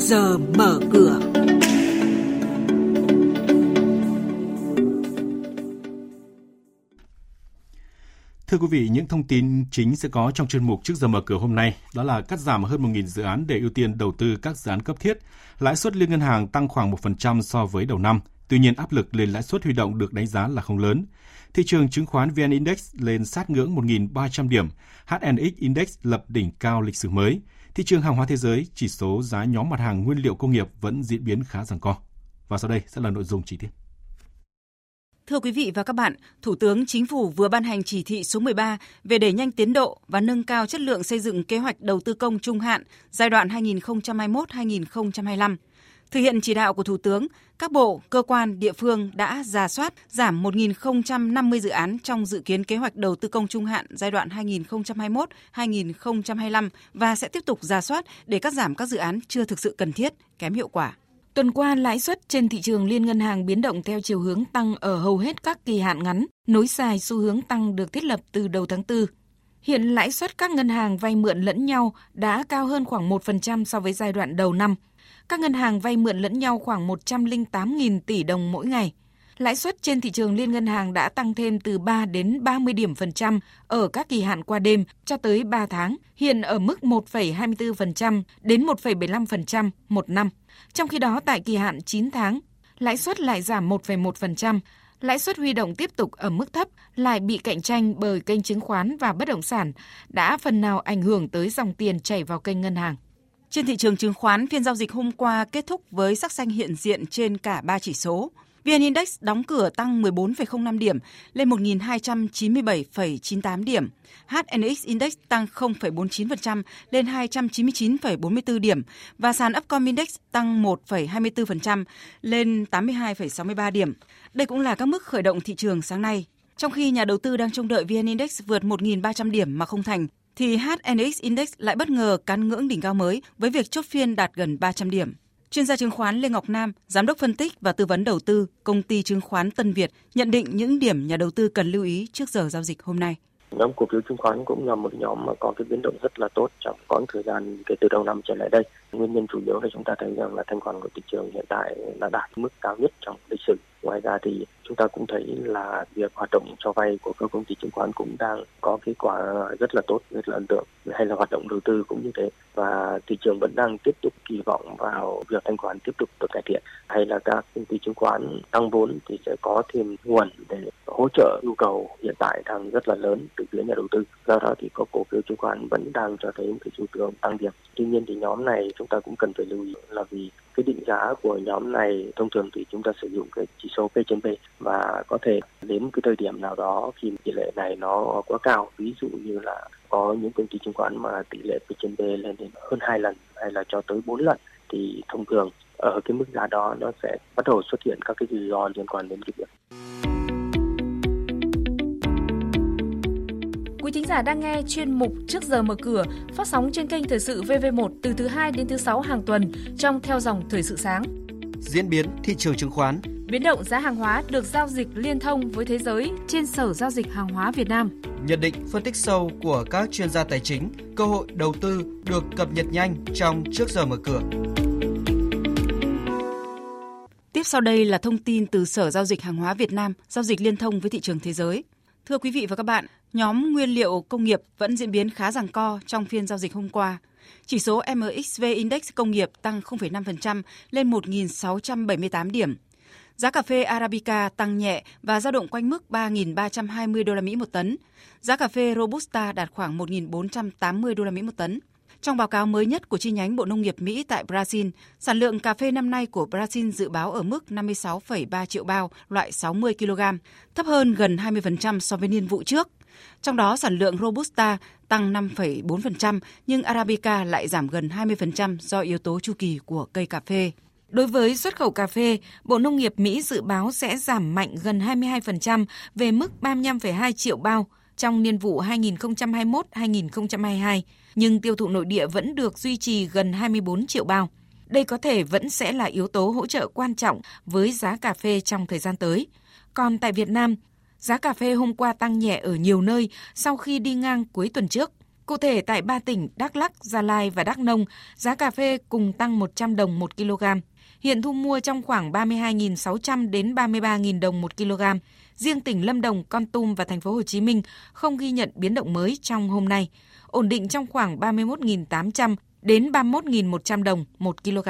giờ mở cửa. Thưa quý vị, những thông tin chính sẽ có trong chuyên mục trước giờ mở cửa hôm nay đó là cắt giảm hơn 1.000 dự án để ưu tiên đầu tư các dự án cấp thiết, lãi suất liên ngân hàng tăng khoảng 1% so với đầu năm. Tuy nhiên, áp lực lên lãi suất huy động được đánh giá là không lớn. Thị trường chứng khoán VN Index lên sát ngưỡng 1.300 điểm, HNX Index lập đỉnh cao lịch sử mới. Thị trường hàng hóa thế giới, chỉ số giá nhóm mặt hàng nguyên liệu công nghiệp vẫn diễn biến khá giằng co. Và sau đây sẽ là nội dung chi tiết. Thưa quý vị và các bạn, Thủ tướng Chính phủ vừa ban hành chỉ thị số 13 về đẩy nhanh tiến độ và nâng cao chất lượng xây dựng kế hoạch đầu tư công trung hạn giai đoạn 2021-2025. Thực hiện chỉ đạo của Thủ tướng, các bộ, cơ quan, địa phương đã giả soát giảm 1.050 dự án trong dự kiến kế hoạch đầu tư công trung hạn giai đoạn 2021-2025 và sẽ tiếp tục giả soát để cắt giảm các dự án chưa thực sự cần thiết, kém hiệu quả. Tuần qua, lãi suất trên thị trường liên ngân hàng biến động theo chiều hướng tăng ở hầu hết các kỳ hạn ngắn, nối dài xu hướng tăng được thiết lập từ đầu tháng 4. Hiện lãi suất các ngân hàng vay mượn lẫn nhau đã cao hơn khoảng 1% so với giai đoạn đầu năm. Các ngân hàng vay mượn lẫn nhau khoảng 108.000 tỷ đồng mỗi ngày. Lãi suất trên thị trường liên ngân hàng đã tăng thêm từ 3 đến 30 điểm phần trăm ở các kỳ hạn qua đêm cho tới 3 tháng, hiện ở mức 1,24% đến 1,75% một năm. Trong khi đó tại kỳ hạn 9 tháng, lãi suất lại giảm 1,1%, lãi suất huy động tiếp tục ở mức thấp lại bị cạnh tranh bởi kênh chứng khoán và bất động sản đã phần nào ảnh hưởng tới dòng tiền chảy vào kênh ngân hàng. Trên thị trường chứng khoán, phiên giao dịch hôm qua kết thúc với sắc xanh hiện diện trên cả ba chỉ số. VN Index đóng cửa tăng 14,05 điểm lên 1.297,98 điểm. HNX Index tăng 0,49% lên 299,44 điểm và sàn Upcom Index tăng 1,24% lên 82,63 điểm. Đây cũng là các mức khởi động thị trường sáng nay. Trong khi nhà đầu tư đang trông đợi VN Index vượt 1.300 điểm mà không thành, thì HNX Index lại bất ngờ cán ngưỡng đỉnh cao mới với việc chốt phiên đạt gần 300 điểm. Chuyên gia chứng khoán Lê Ngọc Nam, giám đốc phân tích và tư vấn đầu tư công ty chứng khoán Tân Việt nhận định những điểm nhà đầu tư cần lưu ý trước giờ giao dịch hôm nay. Nhóm cổ phiếu chứng khoán cũng là một nhóm mà có cái biến động rất là tốt trong quãng thời gian kể từ đầu năm trở lại đây. Nguyên nhân chủ yếu là chúng ta thấy rằng là thanh khoản của thị trường hiện tại là đạt mức cao nhất trong lịch sử. Ngoài ra thì chúng ta cũng thấy là việc hoạt động cho vay của các công ty chứng khoán cũng đang có kết quả rất là tốt, rất là ấn tượng. Hay là hoạt động đầu tư cũng như thế. Và thị trường vẫn đang tiếp tục kỳ vọng vào việc thanh khoản tiếp tục được cải thiện. Hay là các công ty chứng khoán tăng vốn thì sẽ có thêm nguồn để hỗ trợ nhu cầu hiện tại đang rất là lớn từ phía nhà đầu tư. Do đó thì có cổ phiếu chứng khoán vẫn đang cho thấy một cái xu hướng tăng điểm. Tuy nhiên thì nhóm này chúng ta cũng cần phải lưu ý là vì cái định giá của nhóm này thông thường thì chúng ta sử dụng cái chỉ số P trên P và có thể đến cái thời điểm nào đó khi tỷ lệ này nó quá cao, ví dụ như là có những công ty chứng khoán mà tỷ lệ P trên P lên đến hơn hai lần hay là cho tới 4 lần thì thông thường ở cái mức giá đó nó sẽ bắt đầu xuất hiện các cái rủi ro liên quan đến cái việc Quý thính giả đang nghe chuyên mục Trước giờ mở cửa phát sóng trên kênh Thời sự VV1 từ thứ 2 đến thứ 6 hàng tuần trong theo dòng Thời sự sáng. Diễn biến thị trường chứng khoán Biến động giá hàng hóa được giao dịch liên thông với thế giới trên Sở Giao dịch Hàng hóa Việt Nam. Nhận định phân tích sâu của các chuyên gia tài chính, cơ hội đầu tư được cập nhật nhanh trong Trước giờ mở cửa. Tiếp sau đây là thông tin từ Sở Giao dịch Hàng hóa Việt Nam, giao dịch liên thông với thị trường thế giới. Thưa quý vị và các bạn, nhóm nguyên liệu công nghiệp vẫn diễn biến khá giằng co trong phiên giao dịch hôm qua. Chỉ số MXV Index công nghiệp tăng 0,5% lên 1.678 điểm. Giá cà phê Arabica tăng nhẹ và dao động quanh mức 3.320 đô la Mỹ một tấn. Giá cà phê Robusta đạt khoảng 1.480 đô la Mỹ một tấn. Trong báo cáo mới nhất của chi nhánh Bộ Nông nghiệp Mỹ tại Brazil, sản lượng cà phê năm nay của Brazil dự báo ở mức 56,3 triệu bao loại 60 kg, thấp hơn gần 20% so với niên vụ trước. Trong đó sản lượng Robusta tăng 5,4% nhưng Arabica lại giảm gần 20% do yếu tố chu kỳ của cây cà phê. Đối với xuất khẩu cà phê, Bộ Nông nghiệp Mỹ dự báo sẽ giảm mạnh gần 22% về mức 35,2 triệu bao trong niên vụ 2021-2022, nhưng tiêu thụ nội địa vẫn được duy trì gần 24 triệu bao. Đây có thể vẫn sẽ là yếu tố hỗ trợ quan trọng với giá cà phê trong thời gian tới. Còn tại Việt Nam, giá cà phê hôm qua tăng nhẹ ở nhiều nơi sau khi đi ngang cuối tuần trước. Cụ thể tại ba tỉnh Đắk Lắk, Gia Lai và Đắk Nông, giá cà phê cùng tăng 100 đồng 1 kg. Hiện thu mua trong khoảng 32.600 đến 33.000 đồng 1 kg. Riêng tỉnh Lâm Đồng, Con Tum và thành phố Hồ Chí Minh không ghi nhận biến động mới trong hôm nay, ổn định trong khoảng 31.800 đến 31.100 đồng 1 kg.